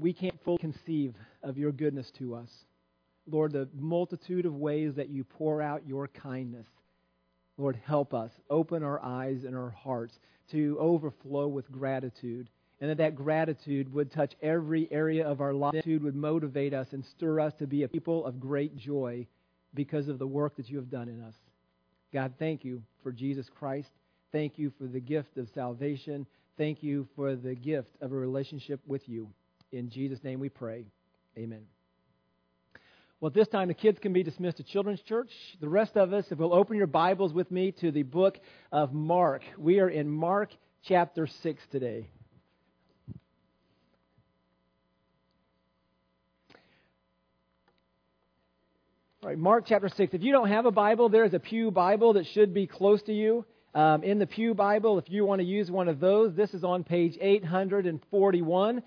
we can't fully conceive of your goodness to us. Lord, the multitude of ways that you pour out your kindness. Lord, help us. Open our eyes and our hearts to overflow with gratitude. And that that gratitude would touch every area of our life. Gratitude would motivate us and stir us to be a people of great joy because of the work that you have done in us. God, thank you for Jesus Christ. Thank you for the gift of salvation. Thank you for the gift of a relationship with you. In Jesus' name we pray. Amen. Well, at this time, the kids can be dismissed to Children's Church. The rest of us, if we'll open your Bibles with me to the book of Mark. We are in Mark chapter 6 today. All right, Mark chapter 6. If you don't have a Bible, there is a Pew Bible that should be close to you. Um, in the Pew Bible, if you want to use one of those, this is on page 841.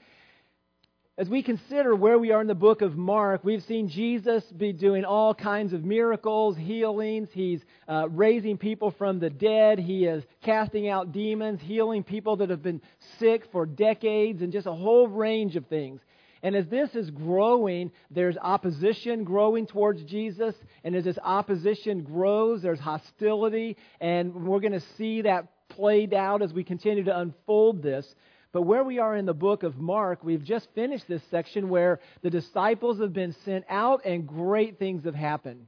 As we consider where we are in the book of Mark, we've seen Jesus be doing all kinds of miracles, healings. He's uh, raising people from the dead. He is casting out demons, healing people that have been sick for decades, and just a whole range of things. And as this is growing, there's opposition growing towards Jesus. And as this opposition grows, there's hostility. And we're going to see that played out as we continue to unfold this. But where we are in the book of Mark, we've just finished this section where the disciples have been sent out and great things have happened.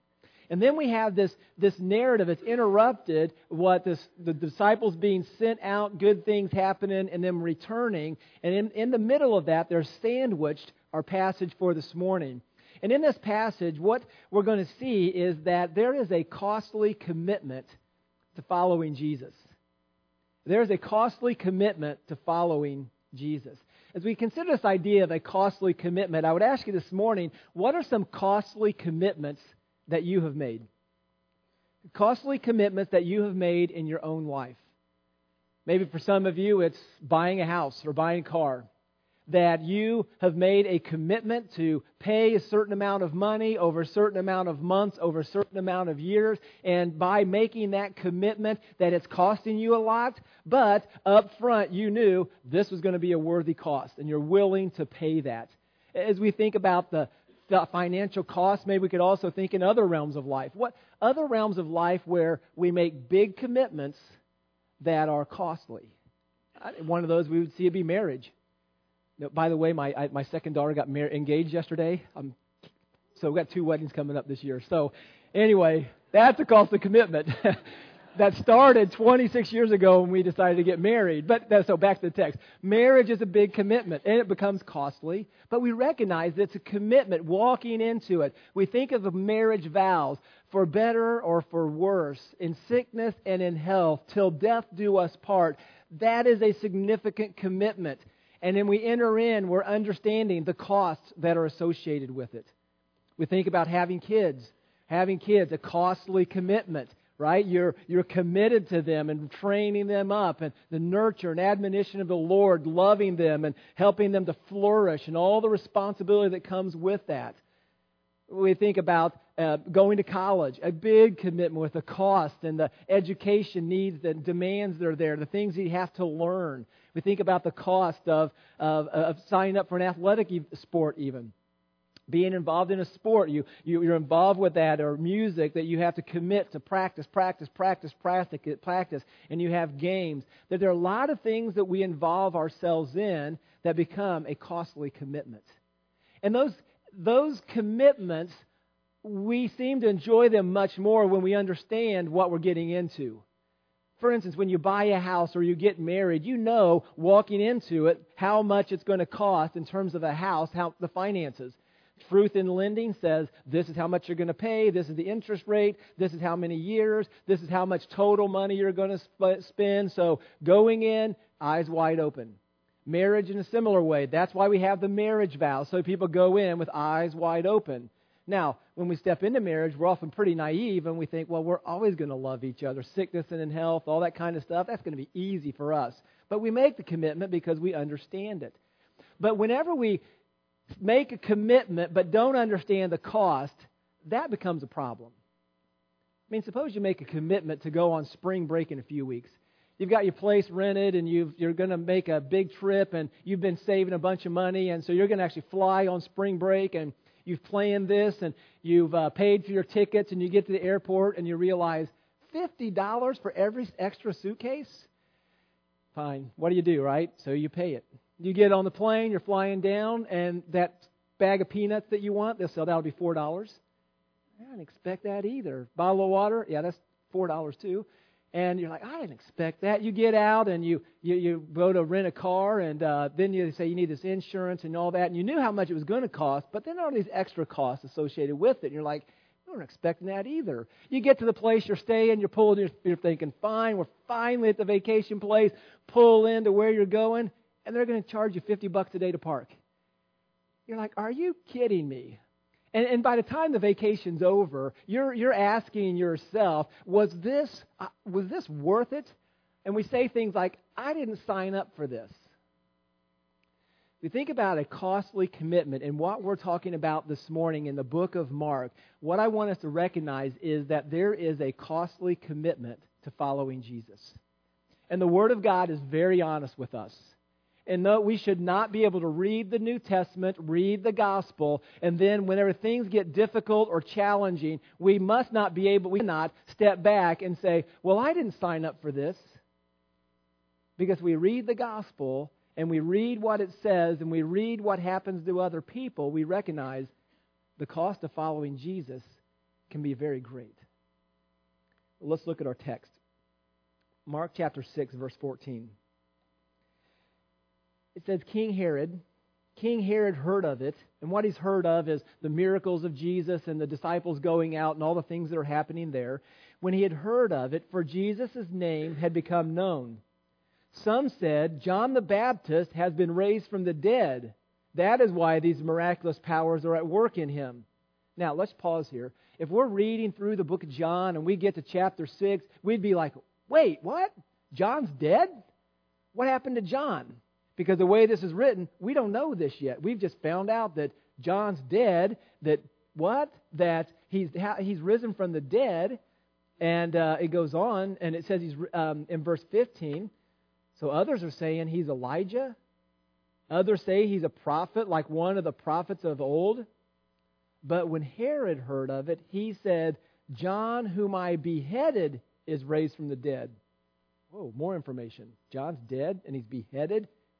And then we have this, this narrative. It's interrupted, what this, the disciples being sent out, good things happening, and them returning. And in, in the middle of that, they're sandwiched our passage for this morning. And in this passage, what we're going to see is that there is a costly commitment to following Jesus. There is a costly commitment to following Jesus. As we consider this idea of a costly commitment, I would ask you this morning what are some costly commitments that you have made. Costly commitments that you have made in your own life. Maybe for some of you, it's buying a house or buying a car. That you have made a commitment to pay a certain amount of money over a certain amount of months, over a certain amount of years, and by making that commitment, that it's costing you a lot, but up front you knew this was going to be a worthy cost, and you're willing to pay that. As we think about the the financial costs, maybe we could also think in other realms of life. What other realms of life where we make big commitments that are costly? One of those we would see would be marriage. By the way, my I, my second daughter got mar- engaged yesterday. So we've got two weddings coming up this year. So anyway, that's a costly commitment. that started 26 years ago when we decided to get married. But so back to the text. Marriage is a big commitment and it becomes costly, but we recognize that it's a commitment walking into it. We think of the marriage vows for better or for worse, in sickness and in health, till death do us part. That is a significant commitment. And then we enter in, we're understanding the costs that are associated with it. We think about having kids. Having kids, a costly commitment right? You're, you're committed to them and training them up and the nurture and admonition of the Lord, loving them and helping them to flourish and all the responsibility that comes with that. We think about uh, going to college, a big commitment with the cost and the education needs, the demands that are there, the things you have to learn. We think about the cost of, of, of signing up for an athletic sport, even being involved in a sport, you, you, you're involved with that, or music that you have to commit to practice, practice, practice, practice, practice, and you have games. That there are a lot of things that we involve ourselves in that become a costly commitment. And those, those commitments, we seem to enjoy them much more when we understand what we're getting into. For instance, when you buy a house or you get married, you know walking into it how much it's going to cost in terms of a house, how the finances. Truth in lending says this is how much you're going to pay, this is the interest rate, this is how many years, this is how much total money you're going to spend. So going in, eyes wide open. Marriage in a similar way. That's why we have the marriage vow, so people go in with eyes wide open. Now, when we step into marriage, we're often pretty naive and we think, well, we're always going to love each other, sickness and in health, all that kind of stuff. That's going to be easy for us. But we make the commitment because we understand it. But whenever we make a commitment but don't understand the cost, that becomes a problem. I mean, suppose you make a commitment to go on spring break in a few weeks. You've got your place rented and you've, you're going to make a big trip and you've been saving a bunch of money and so you're going to actually fly on spring break and you've planned this and you've uh, paid for your tickets and you get to the airport and you realize $50 for every extra suitcase? Fine. What do you do, right? So you pay it. You get on the plane, you're flying down, and that bag of peanuts that you want, they'll sell that'll be $4. I didn't expect that either. Bottle of water, yeah, that's $4 too and you're like, I didn't expect that. You get out and you you, you go to rent a car, and uh, then you say you need this insurance and all that, and you knew how much it was going to cost, but then all these extra costs associated with it. And you're like, you weren't expecting that either. You get to the place you're staying, you're pulling, you're, you're thinking, fine, we're finally at the vacation place. Pull into where you're going, and they're going to charge you 50 bucks a day to park. You're like, are you kidding me? And, and by the time the vacation's over, you're, you're asking yourself, was this, uh, was this worth it? And we say things like, I didn't sign up for this. We think about a costly commitment and what we're talking about this morning in the book of Mark. What I want us to recognize is that there is a costly commitment to following Jesus. And the Word of God is very honest with us and that we should not be able to read the New Testament, read the gospel, and then whenever things get difficult or challenging, we must not be able, we cannot step back and say, Well, I didn't sign up for this. Because we read the gospel and we read what it says and we read what happens to other people, we recognize the cost of following Jesus can be very great. Let's look at our text. Mark chapter 6, verse 14 it says King Herod. King Herod heard of it, and what he's heard of is the miracles of Jesus and the disciples going out and all the things that are happening there. When he had heard of it, for Jesus' name had become known. Some said, John the Baptist has been raised from the dead. That is why these miraculous powers are at work in him. Now, let's pause here. If we're reading through the book of John and we get to chapter 6, we'd be like, wait, what? John's dead? What happened to John? Because the way this is written, we don't know this yet. We've just found out that John's dead, that what? That he's, he's risen from the dead. And uh, it goes on, and it says he's um, in verse 15. So others are saying he's Elijah. Others say he's a prophet, like one of the prophets of old. But when Herod heard of it, he said, John, whom I beheaded, is raised from the dead. Whoa, more information. John's dead and he's beheaded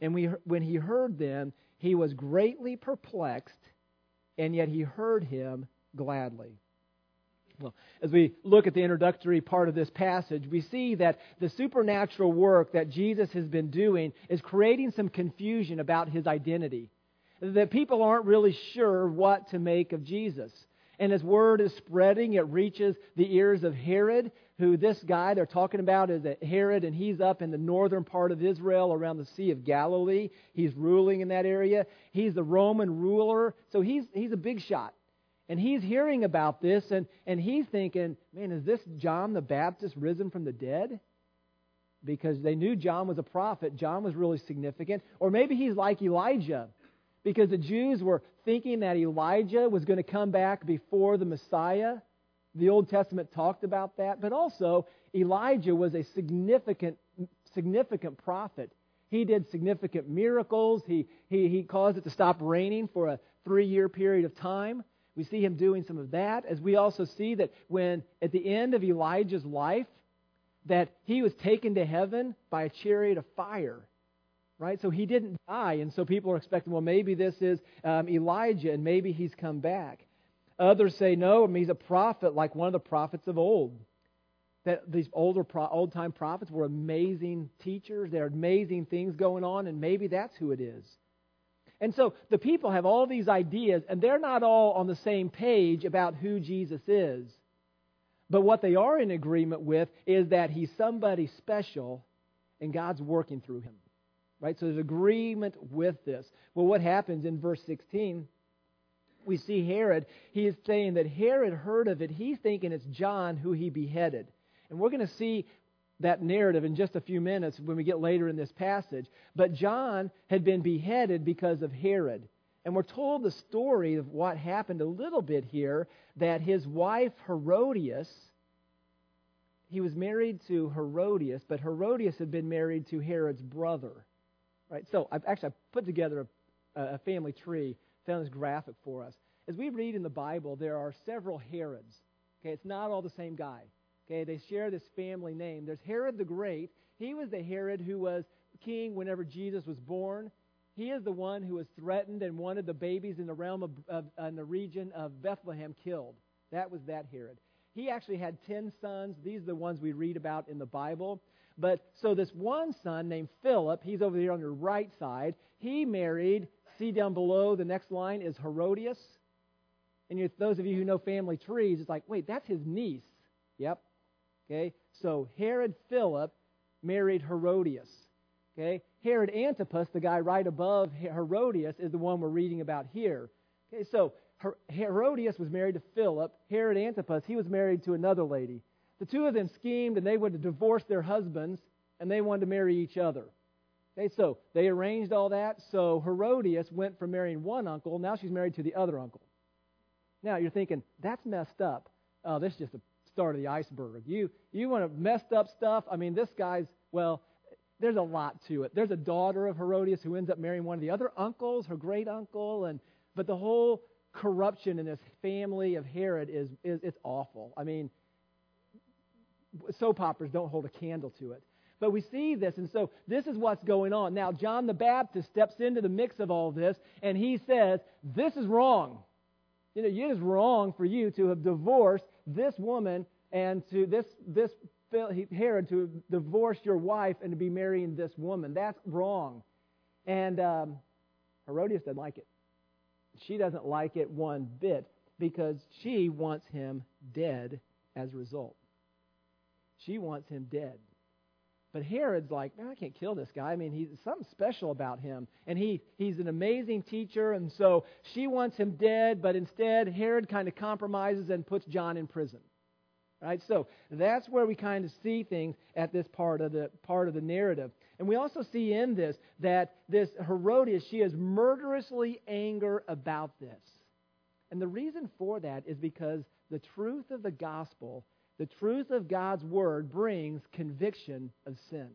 And we, when he heard them, he was greatly perplexed, and yet he heard him gladly. Well, as we look at the introductory part of this passage, we see that the supernatural work that Jesus has been doing is creating some confusion about his identity. That people aren't really sure what to make of Jesus. And as word is spreading, it reaches the ears of Herod, who this guy they're talking about is Herod, and he's up in the northern part of Israel around the Sea of Galilee. He's ruling in that area. He's the Roman ruler, so he's, he's a big shot. And he's hearing about this, and, and he's thinking, man, is this John the Baptist risen from the dead? Because they knew John was a prophet. John was really significant. Or maybe he's like Elijah, because the Jews were thinking that Elijah was going to come back before the Messiah. The Old Testament talked about that, but also Elijah was a significant, significant prophet. He did significant miracles. He, he, he caused it to stop raining for a three year period of time. We see him doing some of that, as we also see that when at the end of Elijah's life, that he was taken to heaven by a chariot of fire. Right? So he didn't die, and so people are expecting, well, maybe this is um, Elijah, and maybe he's come back. Others say, no, I mean, he's a prophet like one of the prophets of old. That these older, old time prophets were amazing teachers. There are amazing things going on, and maybe that's who it is. And so the people have all these ideas, and they're not all on the same page about who Jesus is. But what they are in agreement with is that he's somebody special and God's working through him. Right? So there's agreement with this. Well, what happens in verse 16? We see Herod. He is saying that Herod heard of it. He's thinking it's John who he beheaded. And we're going to see that narrative in just a few minutes when we get later in this passage. But John had been beheaded because of Herod. And we're told the story of what happened a little bit here that his wife Herodias, he was married to Herodias, but Herodias had been married to Herod's brother. Right? So I've actually I've put together a, a family tree, found this graphic for us. As we read in the Bible, there are several Herods. Okay, it's not all the same guy. Okay, they share this family name. There's Herod the Great. He was the Herod who was king whenever Jesus was born. He is the one who was threatened and wanted the babies in the realm of, of in the region of Bethlehem killed. That was that Herod. He actually had ten sons. These are the ones we read about in the Bible. But so this one son named Philip, he's over here on your right side. He married. See down below, the next line is Herodias. And you, those of you who know family trees, it's like, wait, that's his niece. Yep, Okay? So Herod Philip married Herodias. Okay? Herod Antipas, the guy right above Herodias, is the one we're reading about here. Okay, so Her- Herodias was married to Philip. Herod Antipas, he was married to another lady. The two of them schemed and they to divorce their husbands and they wanted to marry each other. Okay, so they arranged all that. So Herodias went from marrying one uncle, now she's married to the other uncle. Now you're thinking, that's messed up. Oh, this is just the start of the iceberg. You you want to messed up stuff? I mean, this guy's well. There's a lot to it. There's a daughter of Herodias who ends up marrying one of the other uncles, her great uncle, and but the whole corruption in this family of Herod is is it's awful. I mean, soap operas don't hold a candle to it. But we see this, and so this is what's going on. Now, John the Baptist steps into the mix of all this, and he says, This is wrong. You know, it is wrong for you to have divorced this woman and to this this Herod to divorce your wife and to be marrying this woman. That's wrong. And um, Herodias doesn't like it. She doesn't like it one bit because she wants him dead as a result. She wants him dead. But Herod's like, man, I can't kill this guy. I mean, he's something special about him. And he, he's an amazing teacher, and so she wants him dead, but instead Herod kind of compromises and puts John in prison. Right? So that's where we kind of see things at this part of the part of the narrative. And we also see in this that this Herodias, she is murderously angry about this. And the reason for that is because the truth of the gospel the truth of God's word brings conviction of sin.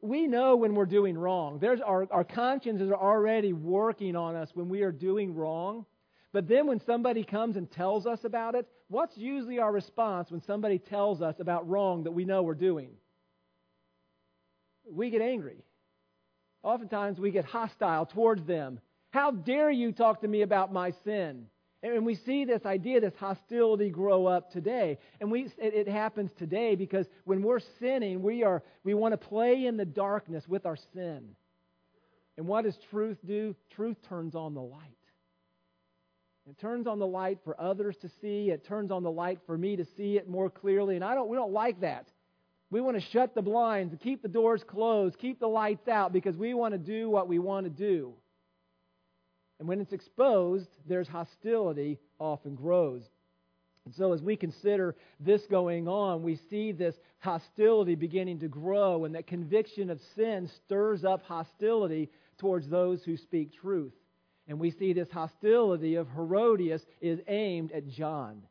We know when we're doing wrong. There's our, our consciences are already working on us when we are doing wrong. But then when somebody comes and tells us about it, what's usually our response when somebody tells us about wrong that we know we're doing? We get angry. Oftentimes we get hostile towards them. How dare you talk to me about my sin? And we see this idea, this hostility grow up today. And we, it, it, happens today because when we're sinning, we, are, we want to play in the darkness with our sin. And what does truth do? Truth turns on the light. It turns on the light for others to see. It turns on the light for me to see it more clearly. And I don't, we don't like that. We want to shut the blinds and keep the doors closed, keep the lights out because we want to do what we want to do. And when it's exposed, there's hostility often grows. And so, as we consider this going on, we see this hostility beginning to grow, and that conviction of sin stirs up hostility towards those who speak truth. And we see this hostility of Herodias is aimed at John.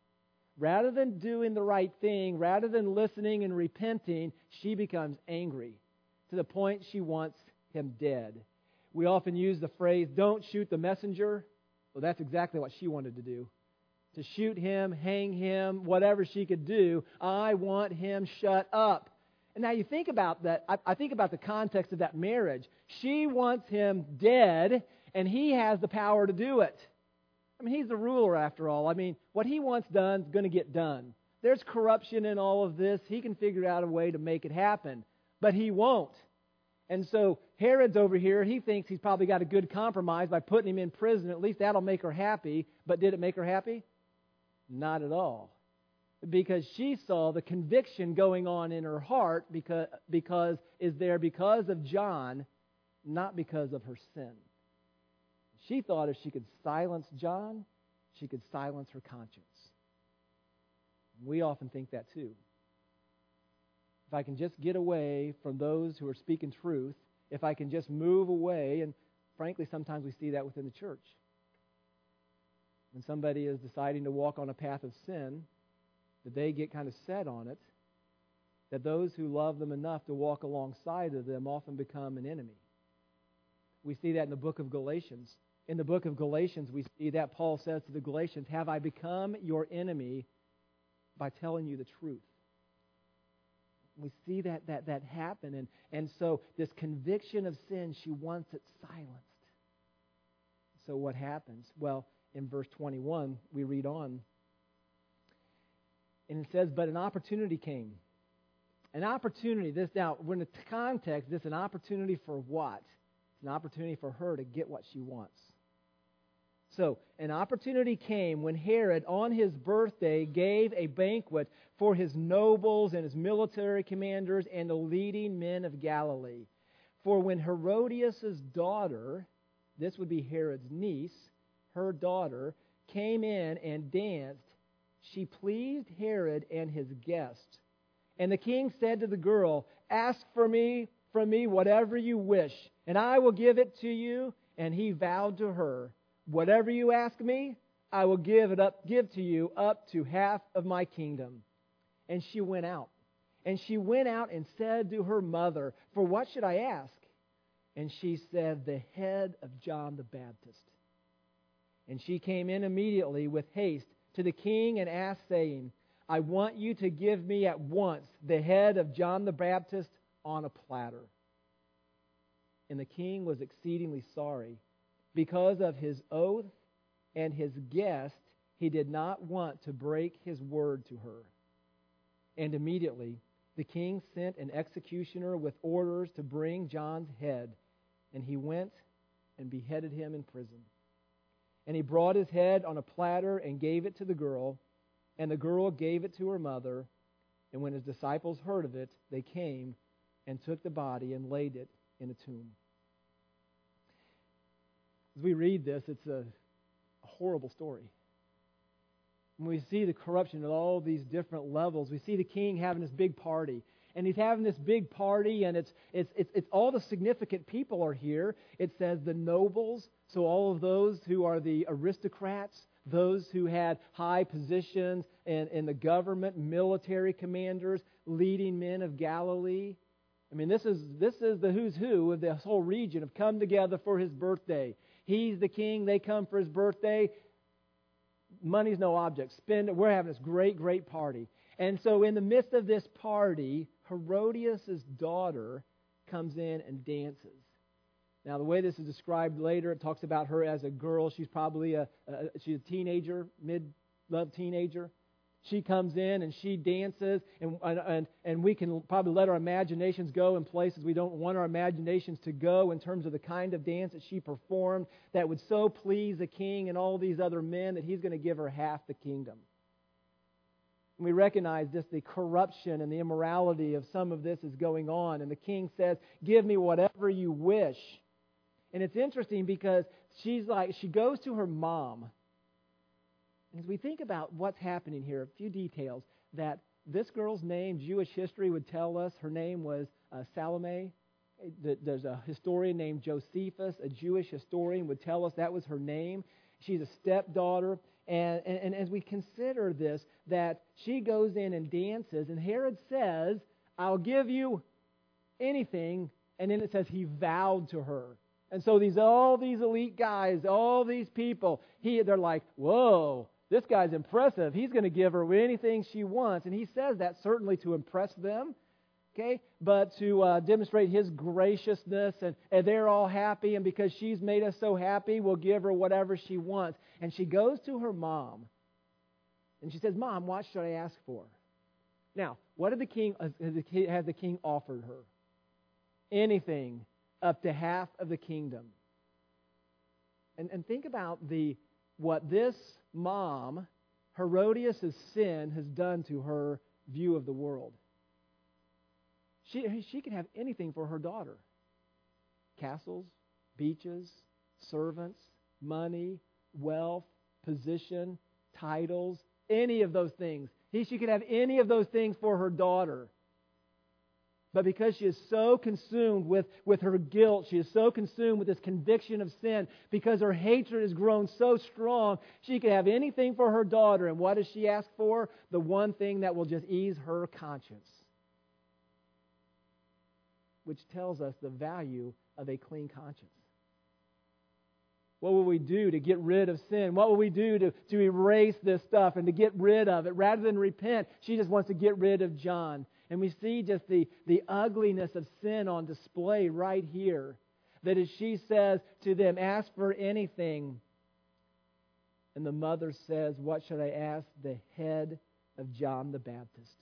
Rather than doing the right thing, rather than listening and repenting, she becomes angry to the point she wants him dead. We often use the phrase, don't shoot the messenger. Well, that's exactly what she wanted to do. To shoot him, hang him, whatever she could do. I want him shut up. And now you think about that. I, I think about the context of that marriage. She wants him dead, and he has the power to do it. I mean, he's the ruler after all. I mean, what he wants done is going to get done. There's corruption in all of this. He can figure out a way to make it happen, but he won't. And so Herod's over here. He thinks he's probably got a good compromise by putting him in prison. At least that'll make her happy. But did it make her happy? Not at all. because she saw the conviction going on in her heart because, because is there because of John, not because of her sin. She thought if she could silence John, she could silence her conscience. We often think that too. If I can just get away from those who are speaking truth, if I can just move away, and frankly, sometimes we see that within the church. When somebody is deciding to walk on a path of sin, that they get kind of set on it, that those who love them enough to walk alongside of them often become an enemy. We see that in the book of Galatians. In the book of Galatians, we see that Paul says to the Galatians, Have I become your enemy by telling you the truth? We see that, that, that happen. And, and so, this conviction of sin, she wants it silenced. So, what happens? Well, in verse 21, we read on. And it says, But an opportunity came. An opportunity, this now, in the context, this is an opportunity for what? It's an opportunity for her to get what she wants. So, an opportunity came when Herod, on his birthday, gave a banquet for his nobles and his military commanders and the leading men of Galilee. For when Herodias' daughter, this would be Herod's niece, her daughter, came in and danced, she pleased Herod and his guests. And the king said to the girl, Ask for me, from me, whatever you wish, and I will give it to you. And he vowed to her, Whatever you ask me, I will give it up, give to you up to half of my kingdom. And she went out. And she went out and said to her mother, For what should I ask? And she said, The head of John the Baptist. And she came in immediately with haste to the king and asked, saying, I want you to give me at once the head of John the Baptist on a platter. And the king was exceedingly sorry because of his oath and his guest, he did not want to break his word to her. And immediately the king sent an executioner with orders to bring John's head, and he went and beheaded him in prison. And he brought his head on a platter and gave it to the girl, and the girl gave it to her mother. And when his disciples heard of it, they came and took the body and laid it in a tomb. As we read this, it's a, horrible story. When we see the corruption at all these different levels, we see the king having this big party. And he's having this big party, and it's, it's, it's, it's all the significant people are here. It says the nobles, so all of those who are the aristocrats, those who had high positions in, in the government, military commanders, leading men of Galilee. I mean, this is, this is the who's who of this whole region have come together for his birthday. He's the king. They come for his birthday. Money's no object. Spend it. We're having this great, great party. And so, in the midst of this party, Herodias' daughter comes in and dances. Now, the way this is described later, it talks about her as a girl. She's probably a, a she's a teenager, mid-love teenager she comes in and she dances, and, and, and we can probably let our imaginations go in places we don't want our imaginations to go in terms of the kind of dance that she performed that would so please the king and all these other men that he's going to give her half the kingdom. And we recognize just the corruption and the immorality of some of this is going on. And the king says, Give me whatever you wish. And it's interesting because she's like, she goes to her mom as we think about what's happening here, a few details that this girl's name, Jewish history would tell us her name was uh, Salome. There's a historian named Josephus, a Jewish historian, would tell us that was her name. She's a stepdaughter. And, and, and as we consider this, that she goes in and dances, and Herod says, I'll give you anything. And then it says he vowed to her. And so these all these elite guys, all these people, he they're like, whoa, this guy's impressive. He's going to give her anything she wants. And he says that certainly to impress them, okay, but to uh, demonstrate his graciousness. And, and they're all happy. And because she's made us so happy, we'll give her whatever she wants. And she goes to her mom. And she says, Mom, what should I ask for? Now, what did the king, uh, has the king offered her? Anything up to half of the kingdom. And, and think about the what this mom, Herodias' sin has done to her view of the world. She, she can have anything for her daughter castles, beaches, servants, money, wealth, position, titles, any of those things. He, she could have any of those things for her daughter. But because she is so consumed with, with her guilt, she is so consumed with this conviction of sin, because her hatred has grown so strong, she could have anything for her daughter. And what does she ask for? The one thing that will just ease her conscience. Which tells us the value of a clean conscience. What will we do to get rid of sin? What will we do to, to erase this stuff and to get rid of it? Rather than repent, she just wants to get rid of John. And we see just the, the ugliness of sin on display right here. That as she says to them, Ask for anything. And the mother says, What should I ask? The head of John the Baptist.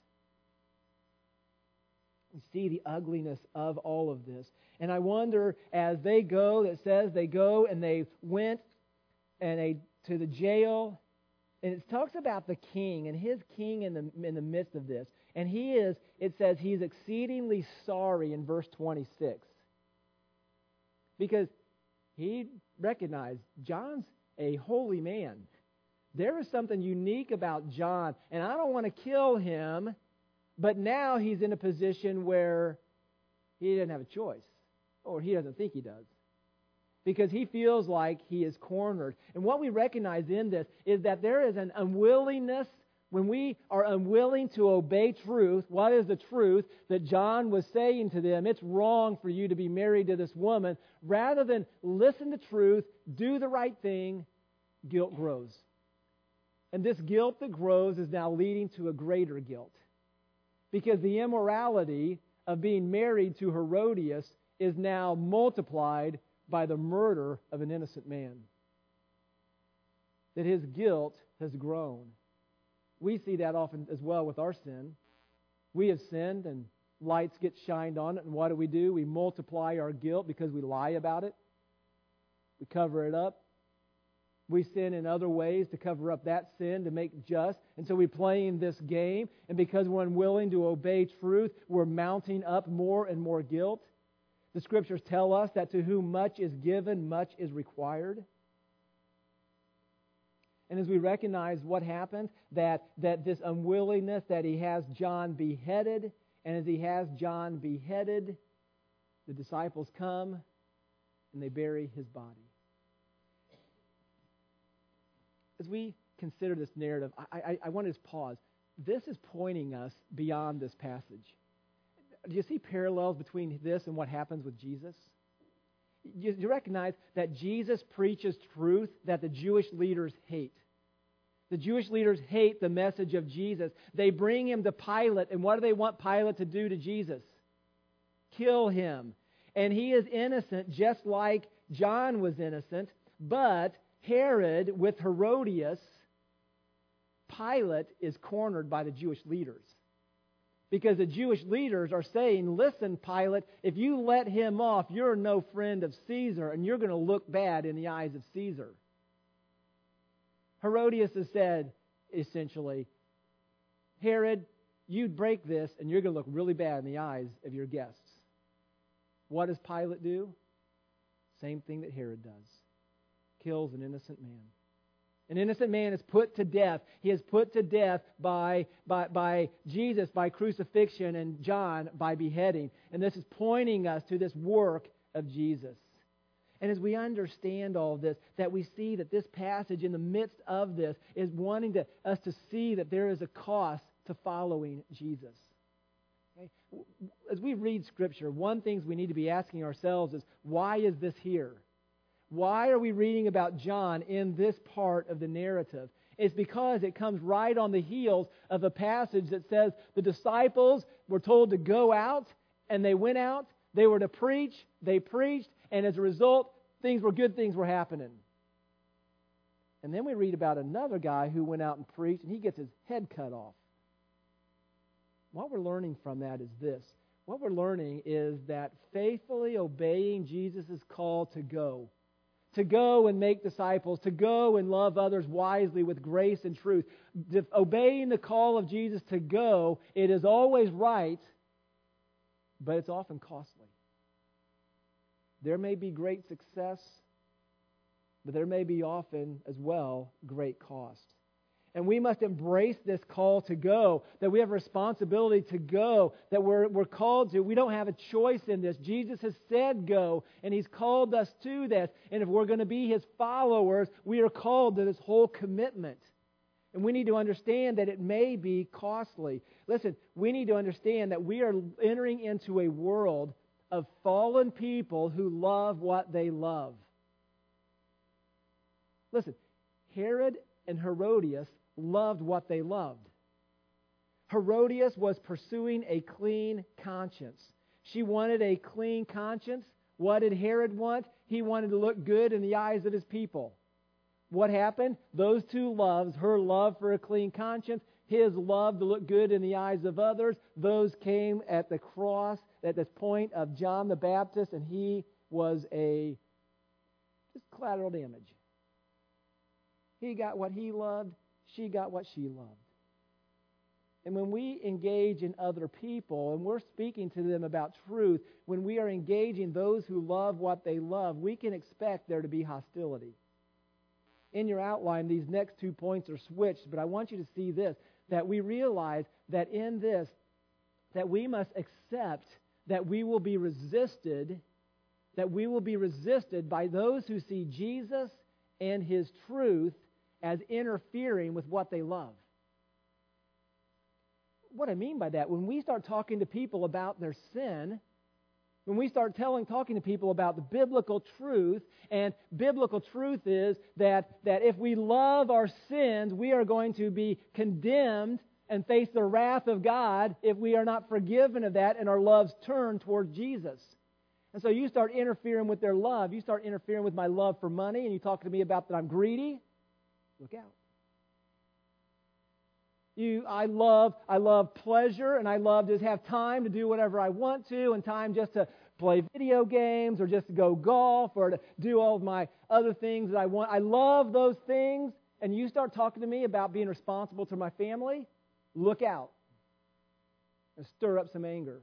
We see the ugliness of all of this. And I wonder, as they go, it says they go and they went and they to the jail. And it talks about the king and his king in the, in the midst of this. And he is, it says, he's exceedingly sorry in verse 26. Because he recognized John's a holy man. There is something unique about John, and I don't want to kill him, but now he's in a position where he didn't have a choice, or he doesn't think he does. Because he feels like he is cornered. And what we recognize in this is that there is an unwillingness when we are unwilling to obey truth, what is the truth that John was saying to them? It's wrong for you to be married to this woman. Rather than listen to truth, do the right thing, guilt grows. And this guilt that grows is now leading to a greater guilt. Because the immorality of being married to Herodias is now multiplied by the murder of an innocent man. That his guilt has grown. We see that often as well with our sin. We have sinned and lights get shined on it, and what do we do? We multiply our guilt because we lie about it. We cover it up. We sin in other ways to cover up that sin, to make just. And so we're playing this game, and because we're unwilling to obey truth, we're mounting up more and more guilt. The scriptures tell us that to whom much is given, much is required. And as we recognize what happened, that, that this unwillingness that he has John beheaded, and as he has John beheaded, the disciples come and they bury his body. As we consider this narrative, I, I, I want to just pause. This is pointing us beyond this passage. Do you see parallels between this and what happens with Jesus? You, you recognize that Jesus preaches truth that the Jewish leaders hate. The Jewish leaders hate the message of Jesus. They bring him to Pilate, and what do they want Pilate to do to Jesus? Kill him. And he is innocent, just like John was innocent, but Herod, with Herodias, Pilate is cornered by the Jewish leaders. Because the Jewish leaders are saying, listen, Pilate, if you let him off, you're no friend of Caesar, and you're going to look bad in the eyes of Caesar. Herodias has said, essentially, Herod, you break this and you're going to look really bad in the eyes of your guests. What does Pilate do? Same thing that Herod does kills an innocent man. An innocent man is put to death. He is put to death by, by, by Jesus by crucifixion and John by beheading. And this is pointing us to this work of Jesus. And as we understand all this, that we see that this passage in the midst of this is wanting to, us to see that there is a cost to following Jesus. Okay? As we read Scripture, one thing we need to be asking ourselves is why is this here? Why are we reading about John in this part of the narrative? It's because it comes right on the heels of a passage that says the disciples were told to go out, and they went out. They were to preach, they preached, and as a result, things were good things were happening. And then we read about another guy who went out and preached, and he gets his head cut off. What we're learning from that is this. What we're learning is that faithfully obeying Jesus' call to go, to go and make disciples, to go and love others wisely with grace and truth. Obeying the call of Jesus to go, it is always right, but it's often costly. There may be great success, but there may be often as well great cost. And we must embrace this call to go, that we have a responsibility to go, that we're, we're called to. We don't have a choice in this. Jesus has said go, and He's called us to this. And if we're going to be His followers, we are called to this whole commitment. And we need to understand that it may be costly. Listen, we need to understand that we are entering into a world of fallen people who love what they love. Listen, Herod and Herodias loved what they loved. Herodias was pursuing a clean conscience. She wanted a clean conscience. What did Herod want? He wanted to look good in the eyes of his people. What happened? Those two loves, her love for a clean conscience, his love to look good in the eyes of others, those came at the cross, at this point of John the Baptist, and he was a just collateral damage. He got what he loved, she got what she loved. And when we engage in other people and we're speaking to them about truth, when we are engaging those who love what they love, we can expect there to be hostility. In your outline, these next two points are switched, but I want you to see this that we realize that in this, that we must accept that we will be resisted, that we will be resisted by those who see Jesus and his truth as interfering with what they love. What I mean by that, when we start talking to people about their sin, when we start telling, talking to people about the biblical truth, and biblical truth is that, that if we love our sins, we are going to be condemned and face the wrath of God if we are not forgiven of that and our loves turn toward Jesus. And so you start interfering with their love. You start interfering with my love for money, and you talk to me about that I'm greedy. Look out. You, I love, I love pleasure, and I love to have time to do whatever I want to, and time just to play video games, or just to go golf, or to do all of my other things that I want. I love those things, and you start talking to me about being responsible to my family. Look out, and stir up some anger.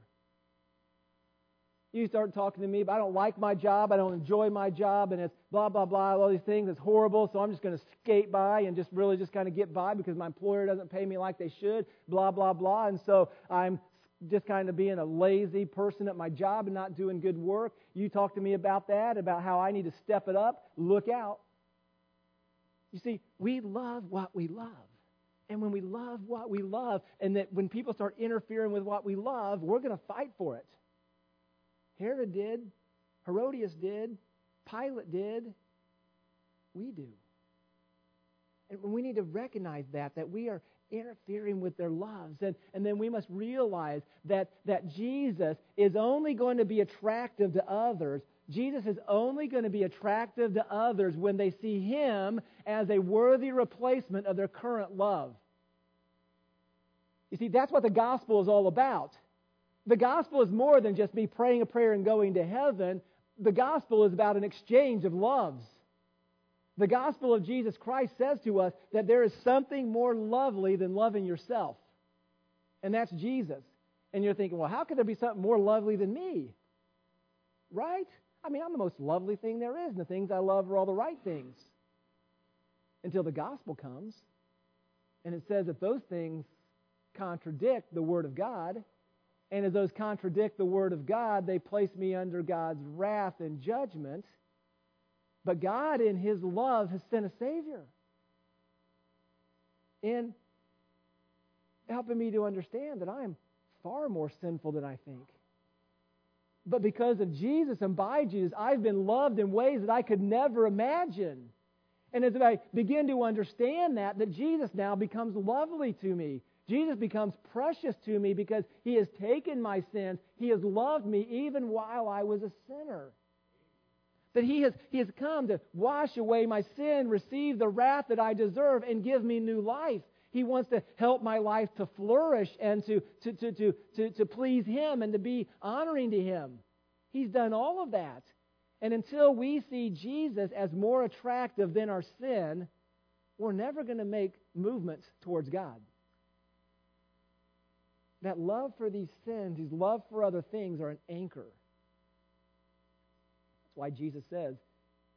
You start talking to me, but I don't like my job, I don't enjoy my job, and it's blah, blah, blah, all these things. It's horrible, so I'm just going to skate by and just really just kind of get by because my employer doesn't pay me like they should, blah, blah, blah. And so I'm just kind of being a lazy person at my job and not doing good work. You talk to me about that, about how I need to step it up. Look out. You see, we love what we love. And when we love what we love, and that when people start interfering with what we love, we're going to fight for it. Herod did. Herodias did. Pilate did. We do. And we need to recognize that, that we are interfering with their loves. And, and then we must realize that, that Jesus is only going to be attractive to others. Jesus is only going to be attractive to others when they see him as a worthy replacement of their current love. You see, that's what the gospel is all about. The gospel is more than just me praying a prayer and going to heaven. The gospel is about an exchange of loves. The gospel of Jesus Christ says to us that there is something more lovely than loving yourself, and that's Jesus. And you're thinking, well, how could there be something more lovely than me? Right? I mean, I'm the most lovely thing there is, and the things I love are all the right things. Until the gospel comes, and it says that those things contradict the Word of God, and as those contradict the Word of God, they place me under God's wrath and judgment. But God, in His love, has sent a Savior. In helping me to understand that I am far more sinful than I think. But because of Jesus and by Jesus, I've been loved in ways that I could never imagine. And as I begin to understand that, that Jesus now becomes lovely to me. Jesus becomes precious to me because he has taken my sins. He has loved me even while I was a sinner. That he has, he has come to wash away my sin, receive the wrath that I deserve, and give me new life. He wants to help my life to flourish and to, to, to, to, to, to please Him and to be honoring to Him. He's done all of that. And until we see Jesus as more attractive than our sin, we're never going to make movements towards God. That love for these sins, these love for other things, are an anchor. That's why Jesus says,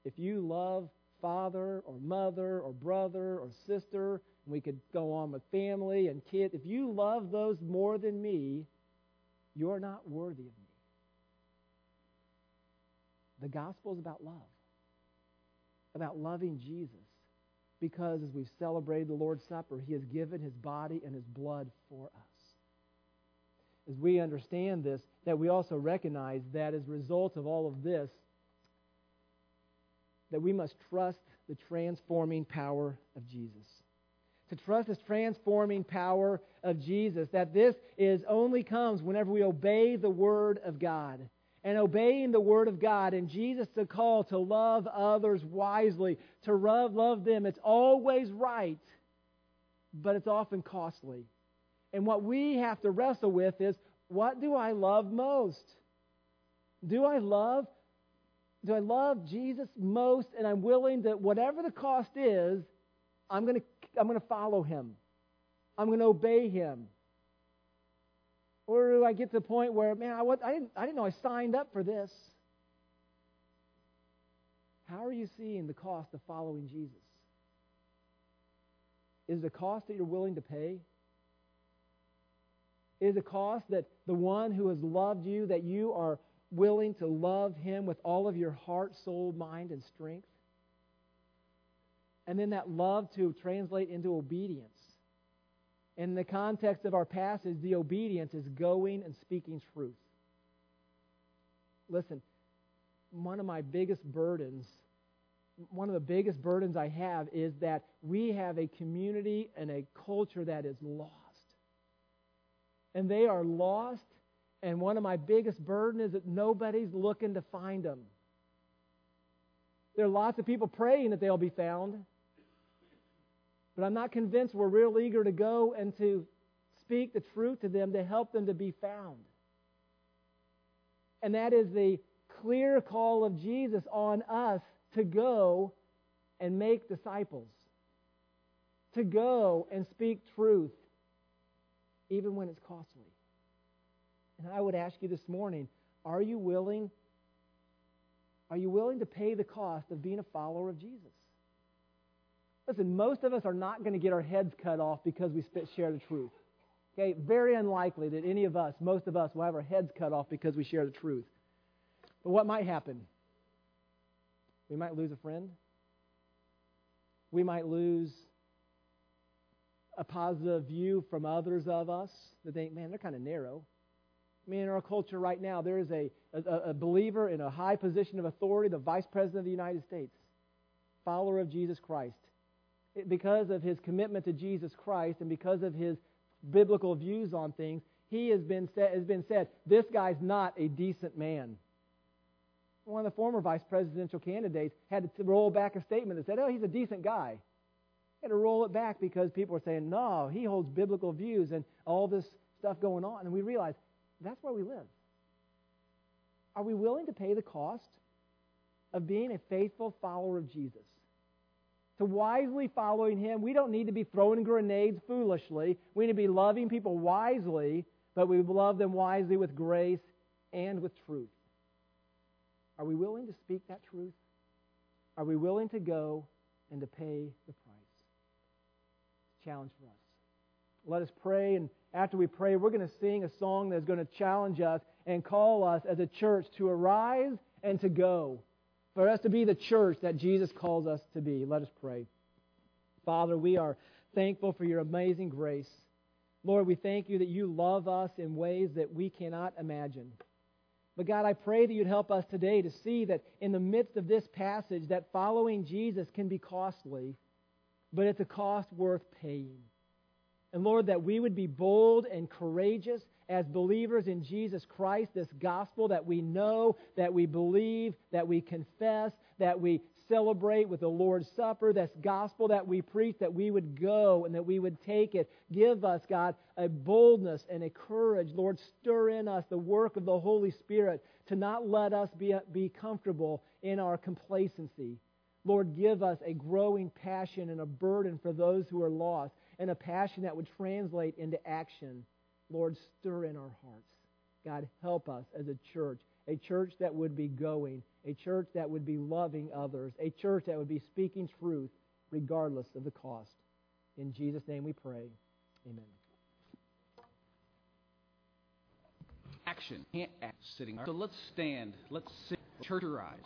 if you love father or mother or brother or sister, and we could go on with family and kids, if you love those more than me, you're not worthy of me. The gospel is about love, about loving Jesus. Because as we've celebrated the Lord's Supper, He has given His body and His blood for us. As we understand this, that we also recognize that as a result of all of this, that we must trust the transforming power of Jesus. To trust this transforming power of Jesus, that this is only comes whenever we obey the Word of God and obeying the Word of God and Jesus' the call to love others wisely, to love, love them. It's always right, but it's often costly. And what we have to wrestle with is what do I love most? Do I love do I love Jesus most and I'm willing to whatever the cost is, I'm going to I'm going to follow him. I'm going to obey him. Or do I get to the point where, man, I, I, didn't, I didn't know I signed up for this? How are you seeing the cost of following Jesus? Is the cost that you're willing to pay? Is a cost that the one who has loved you, that you are willing to love him with all of your heart, soul, mind, and strength? And then that love to translate into obedience. In the context of our passage, the obedience is going and speaking truth. Listen, one of my biggest burdens, one of the biggest burdens I have is that we have a community and a culture that is lost. And they are lost, and one of my biggest burdens is that nobody's looking to find them. There are lots of people praying that they'll be found, but I'm not convinced we're real eager to go and to speak the truth to them to help them to be found. And that is the clear call of Jesus on us to go and make disciples, to go and speak truth, even when it's costly. And I would ask you this morning are you willing? Are you willing to pay the cost of being a follower of Jesus? Listen, most of us are not going to get our heads cut off because we share the truth. Okay, very unlikely that any of us, most of us, will have our heads cut off because we share the truth. But what might happen? We might lose a friend. We might lose a positive view from others of us that think, man, they're kind of narrow. I mean, in our culture right now, there is a, a, a believer in a high position of authority, the Vice President of the United States, follower of Jesus Christ because of his commitment to Jesus Christ and because of his biblical views on things, he has been said, has been said this guy's not a decent man. One of the former vice presidential candidates had to roll back a statement that said, "Oh, he's a decent guy." Had to roll it back because people are saying, "No, he holds biblical views and all this stuff going on." And we realize that's where we live. Are we willing to pay the cost of being a faithful follower of Jesus? to wisely following Him, we don't need to be throwing grenades foolishly. We need to be loving people wisely, but we love them wisely with grace and with truth. Are we willing to speak that truth? Are we willing to go and to pay the challenge for us. Let us pray, and after we pray, we're going to sing a song that's going to challenge us and call us as a church to arise and to go for us to be the church that Jesus calls us to be. Let us pray. Father, we are thankful for your amazing grace. Lord, we thank you that you love us in ways that we cannot imagine. But God, I pray that you'd help us today to see that in the midst of this passage that following Jesus can be costly, but it's a cost worth paying. And Lord, that we would be bold and courageous as believers in Jesus Christ, this gospel that we know, that we believe, that we confess, that we celebrate with the Lord's Supper, this gospel that we preach, that we would go and that we would take it. Give us, God, a boldness and a courage. Lord, stir in us the work of the Holy Spirit to not let us be, be comfortable in our complacency. Lord, give us a growing passion and a burden for those who are lost, and a passion that would translate into action. Lord, stir in our hearts. God, help us as a church, a church that would be going, a church that would be loving others, a church that would be speaking truth regardless of the cost. In Jesus' name we pray. Amen. Action. Can't act sitting. So let's stand. Let's sit. Church your eyes.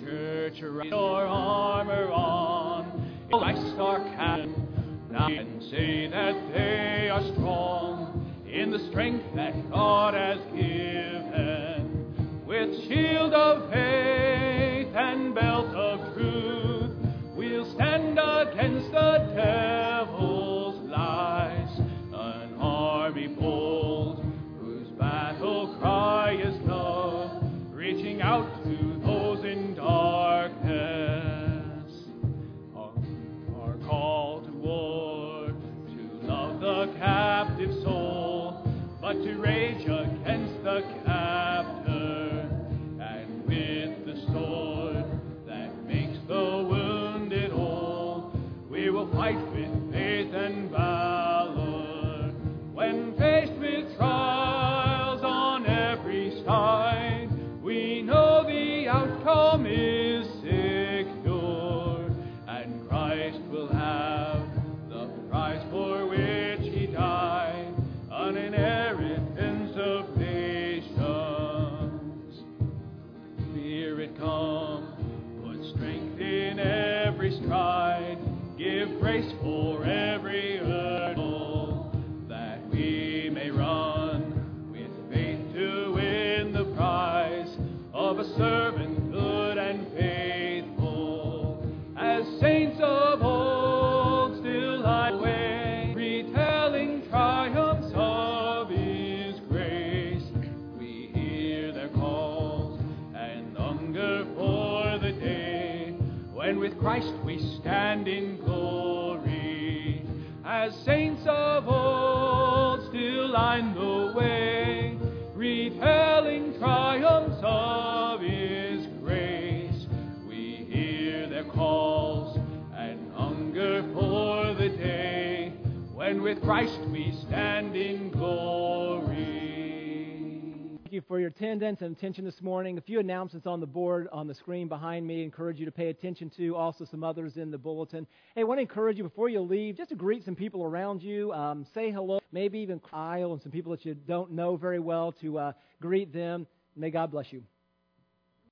Church your armor on, Christ our cannon, and say that they are strong in the strength that God give of old still line the way, retelling triumphs of His grace. We hear their calls and hunger for the day when with Christ we stand in glory. You for your attendance and attention this morning. A few announcements on the board on the screen behind me. Encourage you to pay attention to. Also, some others in the bulletin. Hey, I want to encourage you before you leave, just to greet some people around you. Um, say hello. Maybe even aisle and some people that you don't know very well to uh, greet them. May God bless you.